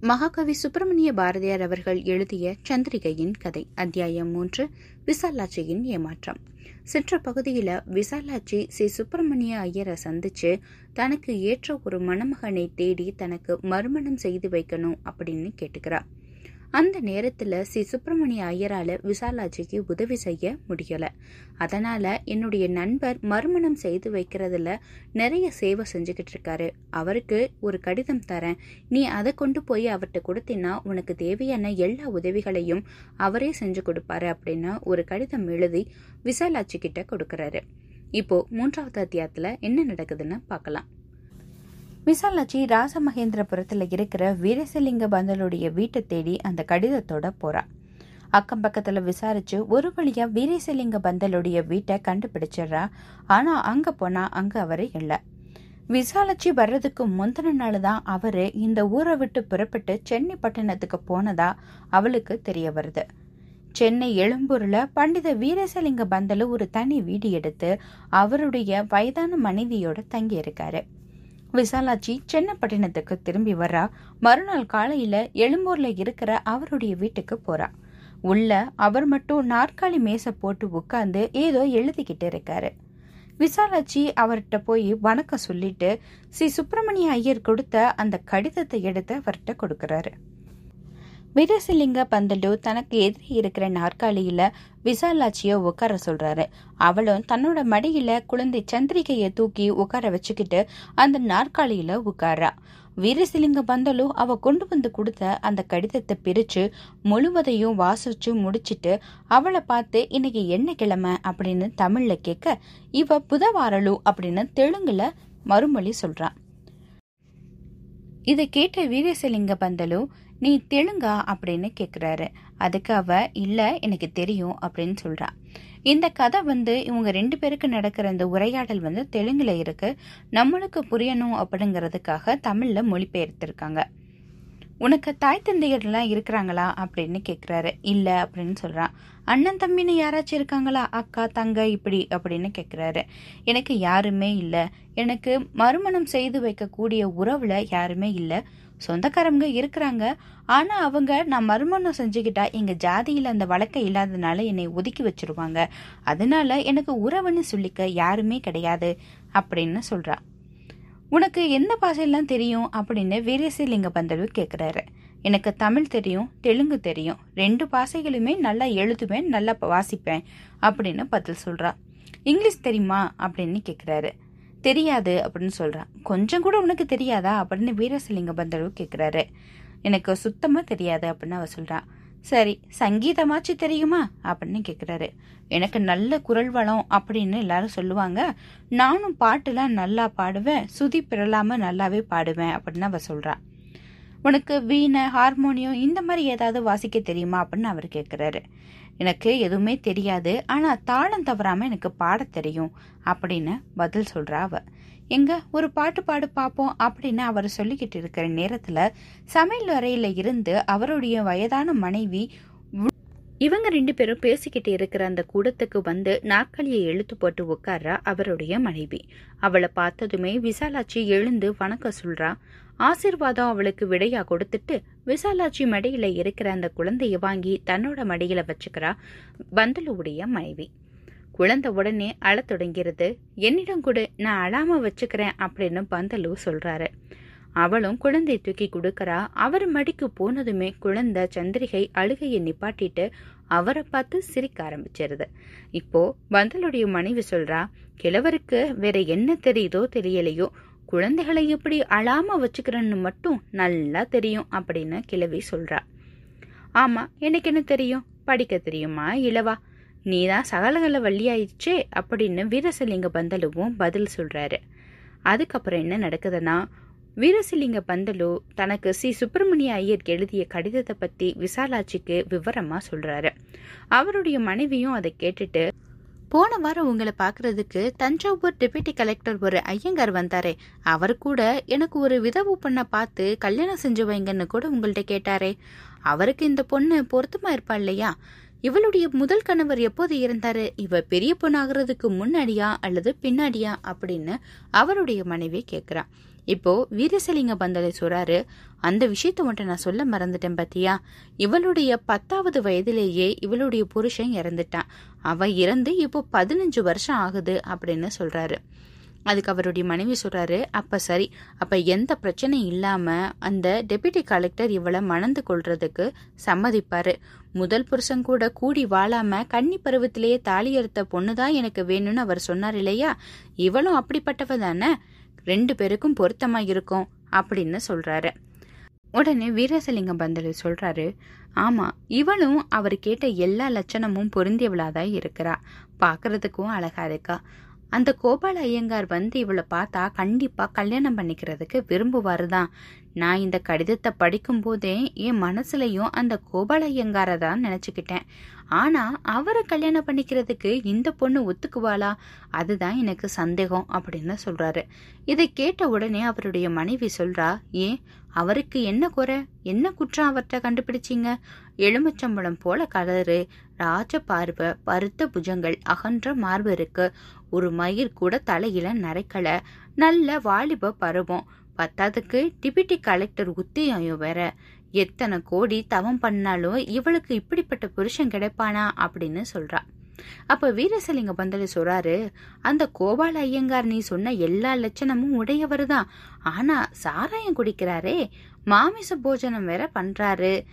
மகாகவி சுப்பிரமணிய பாரதியார் அவர்கள் எழுதிய சந்திரிகையின் கதை அத்தியாயம் மூன்று விசாலாட்சியின் ஏமாற்றம். சென்ற பகுதியில் விசாலாட்சி ஸ்ரீ சுப்பிரமணிய ஐயரை சந்திச்சு தனக்கு ஏற்ற ஒரு மணமகனை தேடி தனக்கு மறுமணம் செய்து வைக்கணும் அப்படின்னு கேட்டுக்கிறார் அந்த நேரத்தில் ஸ்ரீ சுப்பிரமணிய ஐயரால் விசாலாட்சிக்கு உதவி செய்ய முடியலை. அதனால் என்னுடைய நண்பர் மறுமணம் செய்து வைக்கிறதுல நிறைய சேவை செஞ்சுக்கிட்டு இருக்காரு. அவருக்கு ஒரு கடிதம் தரேன். நீ அதை கொண்டு போய் அவர்கிட்ட கொடுத்தீன்னா உனக்கு தேவையான எல்லா உதவிகளையும் அவரே செஞ்சு கொடுப்பாரு அப்படின்னு ஒரு கடிதம் எழுதி விசாலாட்சி கிட்ட கொடுக்கறாரு. இப்போ மூன்றாவது அத்தியாயத்தில் என்ன நடக்குதுன்னு பார்க்கலாம். விசாலாட்சி ராசமகேந்திரபுரத்தில் இருக்கிற வீரசலிங்க பந்தலுடைய வீட்டை தேடி அந்த கடிதத்தோட போறா. அக்கம் பக்கத்துல விசாரிச்சு ஒரு வழியா வீரேசலிங்க பந்தலுடைய வீட்டை கண்டுபிடிச்சிடுறா. ஆனா அங்க போனா அங்க அவரு இல்லை. விசாலட்சி வர்றதுக்கு முந்தின நாள் தான் அவரு இந்த ஊரை விட்டு புறப்பட்டு சென்னை பட்டணத்துக்கு போனதா அவளுக்கு தெரிய வருது. சென்னை எழும்பூர்ல பண்டித வீரசலிங்க பந்தலு ஒரு தனி வீடு எடுத்து அவருடைய வயதான மனைவியோட தங்கி இருக்காரு விசாலாச்சி சென்னப்பட்டினத்துக்கு திரும்பி வர்றா. மறுநாள் காலையில எழும்பூர்ல இருக்கிற அவருடைய வீட்டுக்கு போறா. உள்ள அவர் மட்டும் நாற்காலி மேசை போட்டு உட்கார்ந்து ஏதோ எழுதிக்கிட்டு இருக்காரு. விசாலாச்சி அவர்கிட்ட போய் வணக்கம் சொல்லிட்டு ஸ்ரீ சுப்பிரமணிய ஐயர் கொடுத்த அந்த கடிதத்தை எடுத்து அவர்கிட்ட கொடுக்கறாரு. வீரசிலிங்க பந்தலு தனக்கு எதிரி இருக்கிற நாற்காலியில விசாலாட்சிய உட்கார சொல்றாரு. அவளும் தன்னோட மடியில குழந்தை சந்திரிகைய தூக்கி உட்கார வச்சுக்கிட்டு அந்த நாற்காலியில உட்காரா. வீரசிலிங்க பந்தலு அவ கொண்டு வந்து கொடுத்த அந்த கடிதத்தை பிரிச்சு முழுவதையும் வாசிச்சு முடிச்சிட்டு அவளை பார்த்து இன்னைக்கு என்ன கிழமை? அப்படின்னு தமிழ்ல கேட்க இவ புதவாரலு அப்படின்னு தெலுங்குல மறுமொழி சொல்றான் இதை கேட்ட வீரசிலிங்க பந்தலு நீ தெலுங்கா அப்படின்னு கேட்குறாரு அதுக்கு அவ இல்லை எனக்கு தெரியும் அப்படின்னு சொல்கிறா இந்த கதை வந்து இவங்க ரெண்டு பேருக்கு நடக்கிற இந்த உரையாடல் வந்து தெலுங்குல இருக்கு. நம்மளுக்கு புரியணும் அப்படிங்கிறதுக்காக தமிழ்ல மொழிபெயர்த்திருக்காங்க. உனக்கு தாய் தந்தையர்லாம் இருக்கிறாங்களா? அப்படின்னு கேட்குறாரு இல்லை அப்படின்னு சொல்கிறான் அண்ணன் தம்பின்னு யாராச்சும் இருக்காங்களா? அக்கா தங்க இப்படி அப்படின்னு கேட்குறாரு எனக்கு யாருமே இல்லை. எனக்கு மறுமணம் செய்து வைக்கக்கூடிய உறவில் யாருமே இல்லை. சொந்தக்காரங்க இருக்கிறாங்க. ஆனா அவங்க நான் மறுமணம் செஞ்சுக்கிட்டா எங்க ஜாதியில அந்த வழக்கம் இல்லாதனால என்னை ஒதுக்கி வச்சிருவாங்க. அதனால எனக்கு உறவுன்னு சொல்லிக்க யாருமே கிடையாது அப்படின்னு சொல்றா. உனக்கு எந்த பாஷையெல்லாம் தெரியும்? அப்படின்னு வீரேசலிங்க பந்தலு கேட்குறாரு எனக்கு தமிழ் தெரியும் தெலுங்கு தெரியும். ரெண்டு பாஷைகளுமே நல்லா எழுதுவேன் நல்லா வாசிப்பேன் அப்படின்னு பதில் சொல்றா. இங்கிலீஷ் தெரியுமா? அப்படின்னு கேட்குறாரு தெரியாது அப்படின்னு சொல்றான். கொஞ்சம் கூட உனக்கு தெரியாதா அப்படின்னு வீரசிலிங்க பந்தளவு கேட்குறாரு எனக்கு சுத்தமா தெரியாது அப்படின்னு அவ சொல்றான் சரி சங்கீதமாச்சு தெரியுமா? அப்படின்னு கேக்குறாரு. எனக்கு நல்ல குரல் வளம் அப்படின்னு எல்லாரும் சொல்லுவாங்க. நானும் பாட்டுலாம் நல்லா பாடுவேன். சுதி பிறலாம நல்லாவே பாடுவேன் அப்படின்னு அவ சொல்றா. உனக்கு வீணை ஹார்மோனியம் இந்த மாதிரி ஏதாவது வாசிக்க தெரியுமா அப்படின்னு அவர் கேட்குறாரு எனக்கு எதுவுமே தெரியாது ஆனா தாளம் தவறாம எனக்கு பாட தெரியும் அப்படின்னு பதில் சொல்றா அவ. எங்க ஒரு பாட்டு பாடு பாப்போம் அப்படின்னு அவர் சொல்லிக்கிட்டு இருக்கிற நேரத்துல சமையல் அறையில் இருந்து அவருடைய வயதான மனைவி இவங்க ரெண்டு பேரும் பேசிக்கிட்டு இருக்கிற அந்த கூடத்துக்கு வந்து நாற்காலியை இழுத்து போட்டு உட்கார்றா அவருடைய மனைவி. அவளை பார்த்ததுமே விசாலாட்சி எழுந்து வணக்கம் சொல்றா. ஆசிர்வாதம் அவளுக்கு விடையா கொடுத்துட்டு விசாலாட்சி மடியில இருக்கிற அந்த குழந்தைய வாங்கி தன்னோட மடியில வச்சுக்கிறா பந்தலுடைய மனைவி. குழந்தை உடனே அழத் தொடங்கிறது என்னிடம் கூட நான் அழாம வச்சுக்கிறேன் அப்படின்னு பந்தலு சொல்றாரு. அவளும் குழந்தை தூக்கி கொடுக்கறா. அவர் மடிக்கு போனதுமே குழந்தை சந்திரிகை அழுகையை நிப்பாட்டிட்டு அவரை பார்த்து சிரிக்க ஆரம்பிச்சிருது. இப்போ பந்தலுடைய மனைவி சொல்றா கிழவருக்கு வேற என்ன தெரியுதோ தெரியலையோ குழந்தைகளை எப்படி அழாம வச்சுக்கிறேன்னு மட்டும் நல்லா தெரியும் அப்படின்னு கிழவி சொல்றா. ஆமா எனக்கு என்ன தெரியும்? படிக்க தெரியுமா இளவா? நீதான் சகலகல வள்ளியாயிடுச்சே அப்படின்னு வீரசலிங்க பந்தலுவும் பதில் சொல்றாரு. அதுக்கப்புறம் என்ன நடக்குதுன்னா வீரசிலிங்க பந்தலு தனக்கு சி. சுப்பிரமணிய ஐயர் எழுதிய கடிதத்தை பத்தி விசாலாட்சிக்கு விவரமா சொல்றாரு. அவருடைய மனைவியும் அதை கேட்டுட்டு போன வாரம் உங்களை பார்க்கறதுக்கு தஞ்சாவூர் டெபுட்டி கலெக்டர் ஒரு ஐயங்கார் வந்தாரே. அவர் கூட எனக்கு ஒரு விதவு பொண்ணை பார்த்து கல்யாணம் செஞ்சு வைங்கன்னு கூட உங்கள்ட்ட கேட்டாரே. அவருக்கு இந்த பொண்ணு பொருத்தமா இருப்பா இல்லையா? இவளுடைய முதல் கணவர் எப்போது இருந்தாரு இவ பெரிய பொண்ணாகிறதுக்கு முன்னாடியா அல்லது பின்னாடியா அப்படின்னு அவருடைய மனைவி கேக்குறா இப்போ வீரசலிங்க பந்தலை சொல்றாரு அந்த விஷயத்த மட்டும் நான் சொல்ல மறந்துட்டேன் பாத்தியா? இவளுடைய பத்தாவது வயதிலேயே இவளுடைய புருஷன் இறந்துட்டான். அவ இறந்து இப்போ பதினஞ்சு வருஷம் ஆகுது அப்படின்னு சொல்றாரு. அதுக்கு அவருடைய மனைவி சொல்றாரு அப்ப சரி அப்ப எந்த பிரச்சனையும் இல்லாம அந்த டெபியூட்டி கலெக்டர் இவளை மணந்து கொள்றதுக்கு சம்மதிப்பாரு. முதல் புருஷன் கூட கூடி வாழாம கன்னி பருவத்திலேயே தாலி எடுத்த பொண்ணுதான் எனக்கு வேணும்னு அவர் சொன்னார் இல்லையா? இவளும் அப்படிப்பட்டவ தானே? ரெண்டு பேருக்கும் பொருத்தமா இருக்கும் அப்படின்னு சொல்றாரு. உடனே வீரசலிங்கம் பந்தலு சொல்றாரு ஆமா இவளும் அவர் கேட்ட எல்லா லட்சணமும் பொருந்தியவளாதான் இருக்கிறா. பாக்குறதுக்கும் அழகா இருக்கா. அந்த கோபால ஐயங்கார் வந்து இவளை பார்த்தா கண்டிப்பா கல்யாணம் பண்ணிக்கிறதுக்கு விரும்புவாரு தான் நான் இந்த கடிதத்தை படிக்கும் போதே என் மனசுலயும் அந்த கோபால ஐயங்கார தான் நினைச்சுக்கிட்டேன். ஆனா அவரை கல்யாணம் பண்ணிக்கிறதுக்கு இந்த பொண்ணு ஒத்துக்குவாளா? அதுதான் எனக்கு சந்தேகம் அப்படின்னு சொல்றாரு. இதை கேட்ட உடனே அவருடைய மனைவி சொல்றா ஏன்? அவருக்கு என்ன குறை? என்ன குற்றம் அவர்கிட்ட கண்டுபிடிச்சிங்க? எலுமிச்சம்பழம் போல கலரு ராஜ பார்வை பருத்த புஜங்கள் அகன்ற மார்பு இருக்கு. ஒரு மயிர் கூட தலையில நரைக்கல. நல்ல வாலிப பருவம். பத்தாததுக்கு டிபிட்டி கலெக்டர் உத்தியம் வேற. எத்தனை கோடி தவம் பண்ணாலும் இவளுக்கு இப்படிப்பட்ட புருஷன் கிடைப்பானா? அப்படின்னு சொல்றா. அப்ப வீரசலிங்க பந்தலி சொல்றாரு அந்த கோபால ஐயங்கார் நீ சொன்ன எல்லா லட்சணமும் உடையவர் தான் ஆனா சாராயம் குடிக்கிறாரே மாமிச போஜனம் வேற பண்றாரு.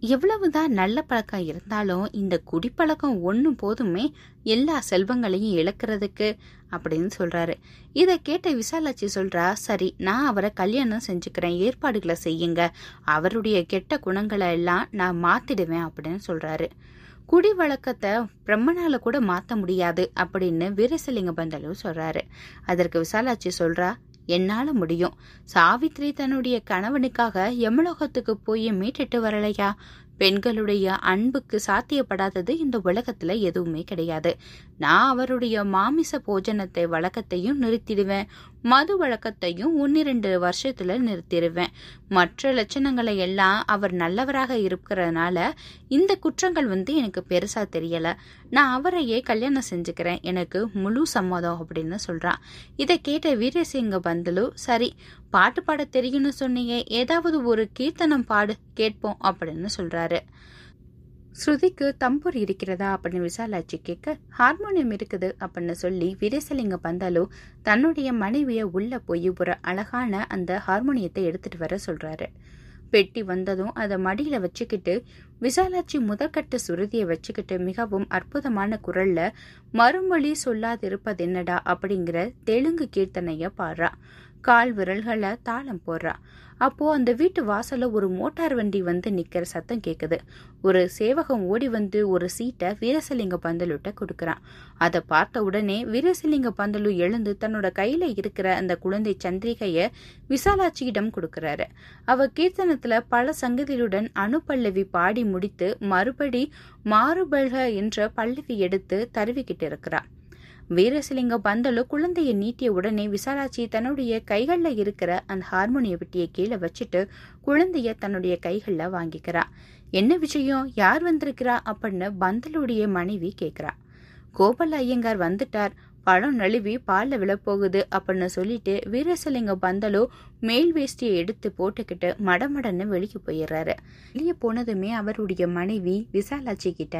எவ்வளவுதான் நல்ல பழக்கம் இருந்தாலும் இந்த குடிப்பழக்கம் ஒன்றும் போதுமே எல்லா செல்வங்களையும் இழக்கிறதுக்கு அப்படின்னு சொல்றாரு. இதை கேட்ட விசாலாட்சி சொல்றா சரி நான் அவரை கல்யாணம் செஞ்சுக்கிறேன் ஏற்பாடுகளை செய்யுங்க. அவருடைய கெட்ட குணங்களை எல்லாம் நான் மாத்திடுவேன் அப்படின்னு சொல்றாரு. குடி வழக்கத்தை பிரம்மனால கூட மாத்த முடியாது அப்படின்னு வீரசலிங்க பந்தலு சொல்றாரு. அதற்கு விசாலாட்சி சொல்றா என்னால முடியும். சாவித்ரி தன்னுடைய கணவனுக்காக யமலோகத்துக்கு போய் மீட்டுட்டு வரலையா? பெண்களுடைய அன்புக்கு சாத்தியப்படாதது இந்த உலகத்துல எதுவுமே கிடையாது. நான் அவருடைய மாமிச போஜனத்தை வழக்கத்தையும் நிறுத்திடுவேன். மது வழக்கத்தையும் ஒன்னிரண்டு வருஷத்துல நிறுத்திடுவேன். மற்ற லட்சணங்களை எல்லாம் அவர் நல்லவராக இருக்கிறதுனால இந்த குற்றங்கள் வந்து எனக்கு பெருசா தெரியல. நான் அவரையே கல்யாணம் செஞ்சுக்கிறேன். எனக்கு முழு சம்மதம் அப்படின்னு சொல்றான். இதை கேட்ட வீரசிங்க பந்தலு சரி பாட்டு பாட தெரியும்னு சொன்னீங்க ஏதாவது ஒரு கீர்த்தனம் பாடு கேட்போம் அப்படின்னு சொல்றாரு. ஸ்ருதிக்கு தம்பூர் இருக்கிறதா அப்படின்னு விசாலாட்சி கேட்க ஹார்மோனியம் இருக்குது அப்படின்னு சொல்லி வீரேசலிங்க பந்தாலு தன்னுடைய மனைவியை உள்ளே போய் ஒரு அழகான அந்த ஹார்மோனியத்தை எடுத்துகிட்டு வர சொல்கிறாரு பெட்டி வந்ததும் அதை மடியில் வச்சுக்கிட்டு விசாலாட்சி முதற்கட்ட சுருதியை வச்சுக்கிட்டு மிகவும் அற்புதமான குரல்ல மறுமொழி சொல்லாதிருப்பது என்னடா? அப்படிங்கிற தெலுங்கு கீர்த்தனையை பாடுறா. கால் விரல்களை தாளம் போடுறா. அப்போ அந்த வீட்டு வாசல்ல ஒரு மோட்டார் வண்டி வந்து நிக்கிற சத்தம் கேக்குது. ஒரு சேவகம் ஓடி வந்து ஒரு சீட்டை வீரசலிங்க பந்தலுட்ட கொடுக்கறான். அதை பார்த்த உடனே வீரசலிங்க பந்தலு எழுந்து தன்னோட கையில இருக்கிற அந்த குழந்தை சந்திரிகைய விசாலாட்சியிடம் கொடுக்கறாரு. அவ கீர்த்தனத்துல பல சங்கதிகளுடன் அணுப்பல்லவி பாடி முடித்து மறுபடி மாறுபல்க என்ற பல்லவி எடுத்து தருவிக்கிட்டு இருக்கிறா. வீரசிலிங்க பந்தலு குழந்தையை நீட்டிய உடனே விசாலாட்சி தன்னுடைய கைகள்ல இருக்கிற அந்த ஹார்மோனிய பெட்டியை கீழே வச்சுட்டு குழந்தைய தன்னுடைய கைகள்ல வாங்கிக்கிறா. என்ன விஷயம்? யார் வந்திருக்கிறா? அப்படின்னு பந்தலுடைய மனைவி கேக்குறா. கோபால ஐயங்கார் வந்துட்டார். பழம் நழுவி பால்ல விழப்போகுது அப்படின்னு சொல்லிட்டு வீரசலிங்க பந்தலு மேல் வேஷ்டியை எடுத்து போட்டுக்கிட்டு மடமடன்னு வெளியே போயிடுறாரு. வெளியே போனதுமே அவருடைய மனைவி விசாலாட்சி கிட்ட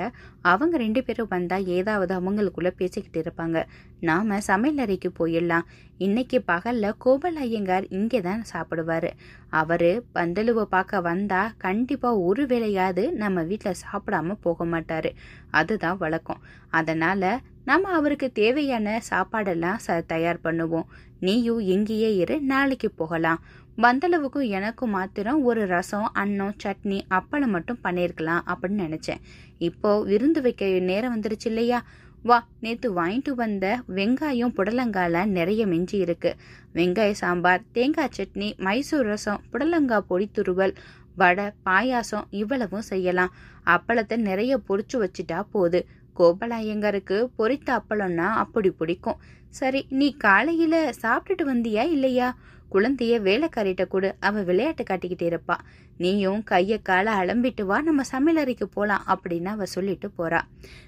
அவங்க ரெண்டு பேரும் வந்தா ஏதாவது அவங்களுக்குள்ள பேசிக்கிட்டு இருப்பாங்க. நாம சமையல் அறைக்கு போயிடலாம். இன்னைக்கு பகல்ல கோபல் ஐயங்கார் இங்கே தான் சாப்பிடுவாரு. அவரு பந்தலுவை பார்க்க வந்தா கண்டிப்பா ஒரு வேளையாவது நம்ம வீட்டுல சாப்பிடாம போக மாட்டாரு. அதுதான் வழக்கம். அதனால நம்ம அவருக்கு தேவையான சாப்பாடெல்லாம் ச தயார் பண்ணுவோம். நீயும் இங்கேயே இரு நாளைக்கு போகலாம். வந்தளவுக்கும் எனக்கும் மாத்திரம் ஒரு ரசம் அன்னம் சட்னி அப்பளம் மட்டும் பண்ணியிருக்கலாம் அப்படின்னு நினச்சேன். இப்போ விருந்து வைக்க நேரம் வந்துருச்சு இல்லையா? வா நேற்று வாங்கிட்டு வந்த வெங்காயம் புடலங்கால நிறைய மிஞ்சி இருக்கு. வெங்காய சாம்பார் தேங்காய் சட்னி மைசூர் ரசம் புடலங்காய் பொடி துருவல் வடை பாயாசம் இவ்வளவும் செய்யலாம். அப்பளத்தை நிறைய பொறிச்சு வச்சுட்டா போது கோபாலய்யங்கருக்கு பொரித்த அப்பளம்னா அப்படி பிடிக்கும். சரி நீ காலையில சாப்பிட்டுட்டு வந்தியா இல்லையா? குழந்தைய வேலைக்காரிட்ட கொடு அவ விளையாட்டு காட்டிக்கிட்டே இருப்பா. நீயும் கைய கால அலம்பிட்டு வா நம்ம சமையலறைக்கு போலாம் அப்படின்னு அவ சொல்லிட்டு போறா.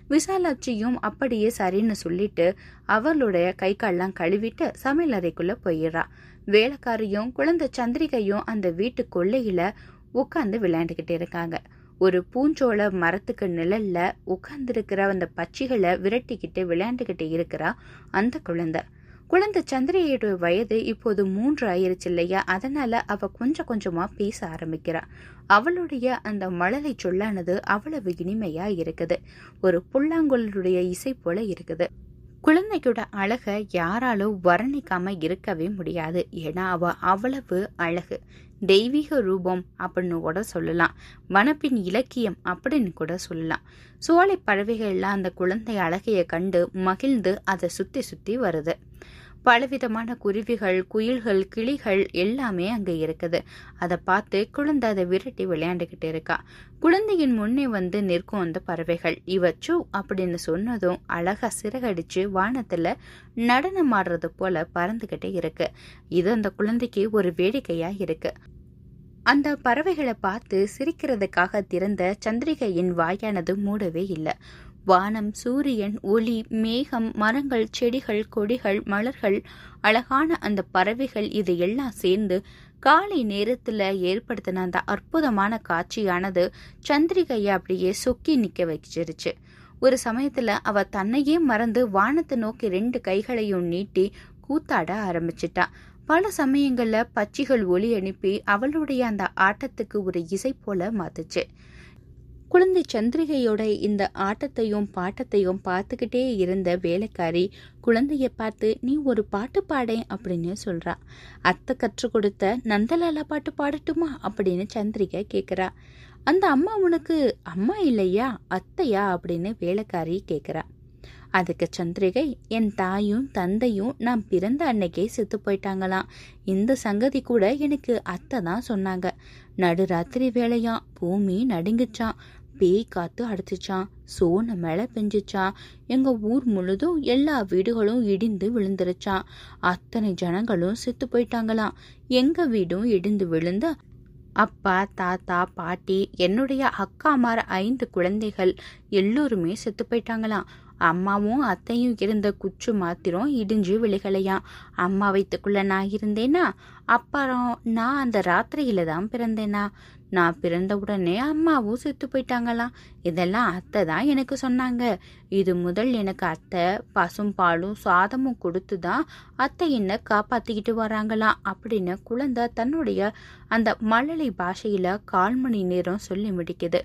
விசாலாட்சியும் அப்படியே சரின்னு சொல்லிட்டு அவளுடைய கை கால்லாம் கழுவிட்டு சமையலறைக்குள்ள போயிடுறா. வேலைக்காரியும் குழந்தை சந்திரிகையும் அந்த வீட்டு கொள்ளையில உட்காந்து விளையாண்டுக்கிட்டு இருக்காங்க. ஒரு பூஞ்சோள மரத்துக்கு நிழல்ல உட்கார்ந்துருக்கிற அந்த பச்சிகளை விரட்டிக்கிட்டு விளையாண்டுக்கிட்டு இருக்கிறா அந்த குழந்தை. குழந்தை சந்திரியோட வயது இப்போது மூன்று ஆயிருச்சு இல்லையா? அதனால அவ கொஞ்சம் கொஞ்சமா பேச ஆரம்பிக்கிறா. அவளுடைய அந்த மழலை சொல்லானது அவ்வளவு இனிமையா இருக்குது. ஒரு புல்லாங்குழலுடைய இசை போல இருக்குது. குழந்தையோட அழக யாராலும் வர்ணிக்காம இருக்கவே முடியாது. ஏன்னா அவ அவ்வளவு அழகு. தெய்வீக ரூபம் அப்படின்னு கூட சொல்லலாம். வனப்பின் இலக்கியம் அப்படின்னு கூட சொல்லலாம். சோலை பறவைகள்லாம் அந்த குழந்தை அழகையை கண்டு மகிழ்ந்து அதை சுத்தி சுத்தி வருது. பலவிதமான குருவிகள் குயில்கள் கிளிகள் எல்லாமே அங்கே இருக்குது. அதை பார்த்து குழந்தை அதை விரட்டி விளையாண்டுக்கிட்டு இருக்கா. குழந்தையின் முன்னே வந்து நிற்கும் அந்த பறவைகள். இவச்சு அப்படின்னு சொன்னதும் அழகா சிறகடிச்சு வானத்துல நடனம் ஆடுறது போல பறந்துகிட்டே இருக்கு. இது அந்த குழந்தைக்கு ஒரு வேடிக்கையா இருக்கு. அந்த பறவைகளை பார்த்து சிரிக்கிறதுக்காக திறந்த சந்திரிகையின் வாயானது மூடவே இல்லை. வானம் சூரியன் ஒளி மேகம் மரங்கள் செடிகள் கொடிகள் மலர்கள் அழகான அந்த பறவைகள் இது எல்லாம் சேர்ந்து காலை நேரத்துல ஏற்படுத்தின அந்த அற்புதமான காட்சியானது சந்திரிகையை அப்படியே சொக்கி நிக்க வச்சிருச்சு. ஒரு சமயத்துல அவ தன்னையே மறந்து வானத்தை நோக்கி ரெண்டு கைகளையும் நீட்டி கூத்தாட ஆரம்பிச்சிட்டா. பல சமயங்கள்ல பச்சிகள் ஒளி அனுப்பி அவளுடைய அந்த ஆட்டத்துக்கு ஒரு இசை போல மாத்துச்சு. குழந்தை சந்திரிகையோட இந்த ஆட்டத்தையும் பாட்டத்தையும் பார்த்துக்கிட்டே இருந்த வேலைக்காரி குழந்தைய பார்த்து நீ ஒரு பாட்டு பாடேன் அப்படின்னு சொல்றா. அத்தை கற்றுக் கொடுத்த நந்தலாலா பாட்டு பாடட்டுமா? அப்படின்னு சந்திரிகை கேக்குறா. அந்த அம்மா உனக்கு அம்மா இல்லையா? அத்தையா? அப்படின்னு வேலைக்காரி கேக்குறா. அதுக்கு சந்திரிகை என் தாயும் தந்தையும் நான் பிறந்த அன்னைக்கே செத்து போயிட்டாங்களாம். இந்த சங்கதி கூட எனக்கு அத்தை தான் சொன்னாங்க. நடுராத்திரி வேலையாம் பூமி நடுங்குச்சான் பேய் காத்து அடைச்சிச்சான் சோன மழை பெஞ்சிச்சான் எங்க ஊர் முழுதும் எல்லா வீடுகளும் இடிந்து விழுந்துருச்சான் அத்தனை ஜனங்களும் செத்து போயிட்டாங்களாம். எங்க வீடும் இடிந்து விழுந்து அப்பா தாத்தா பாட்டி என்னுடைய அக்காமார் ஐந்து குழந்தைகள் எல்லோருமே செத்து போயிட்டாங்களாம். அம்மாவும் அத்தையும் இருந்த குச்சு மாத்திரம் இடிஞ்சு விழுகலையாம் அம்மா வயிற்றுக்குள்ள நான் இருந்தேனா அப்புறம் நான் அந்த ராத்திரியில தான் பிறந்தேனா? நான் பிறந்த உடனே அம்மாவும் செத்து போயிட்டாங்களாம் இதெல்லாம் அத்தை தான் எனக்கு சொன்னாங்க. இது முதல் எனக்கு அத்தை பசும் பாலும் சாதமும் கொடுத்து தான் அத்தை என்ன காப்பாத்திக்கிட்டு வராங்களாம் அப்படின்னு குழந்தை தன்னுடைய அந்த மழலை பாஷையில கால் மணி நேரம் சொல்லி முடிக்குது.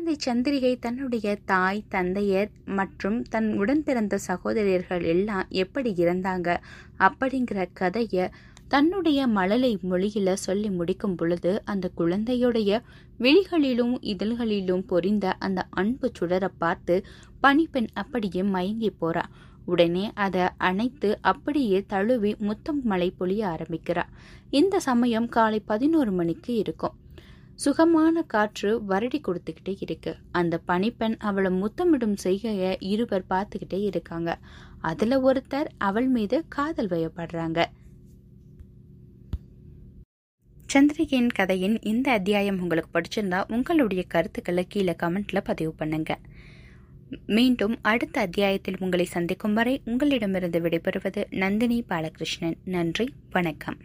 குழந்தை சந்திரிகை தன்னுடைய தாய் தந்தையர் மற்றும் தன் உடன் பிறந்த சகோதரர்கள் எல்லாம் எப்படி இருந்தாங்க அப்படிங்கிற கதையை தன்னுடைய மழலை மொழியில சொல்லி முடிக்கும் பொழுது அந்த குழந்தையுடைய விழிகளிலும் இதழ்களிலும் பொறிந்த அந்த அன்பு சுடரை பார்த்து பனிப்பெண் அப்படியே மயங்கி போறா. உடனே அதை அணைத்து அப்படியே தழுவி முத்தம் மழை பொழிய ஆரம்பிக்கிறா. இந்த சமயம் காலை பதினோரு மணிக்கு இருக்கும். சுகமான காற்று வருடி கொடுத்துக்கிட்டே இருக்கு. அந்த பனிப்பெண் அவளை முத்தமிடும் செய்கையை இருவர் பார்த்துக்கிட்டே இருக்காங்க. அதுல ஒருத்தர் அவள் மீது காதல் வயப்படுறாங்க. சந்திரிகையின் கதையின் இந்த அத்தியாயம் உங்களுக்கு பிடிச்சிருந்தா உங்களுடைய கருத்துக்களை கீழே கமெண்ட்ல பதிவு பண்ணுங்க. மீண்டும் அடுத்த அத்தியாயத்தில் உங்களை சந்திக்கும் வரை உங்களிடமிருந்து விடைபெறுவது நந்தினி பாலகிருஷ்ணன். நன்றி வணக்கம்.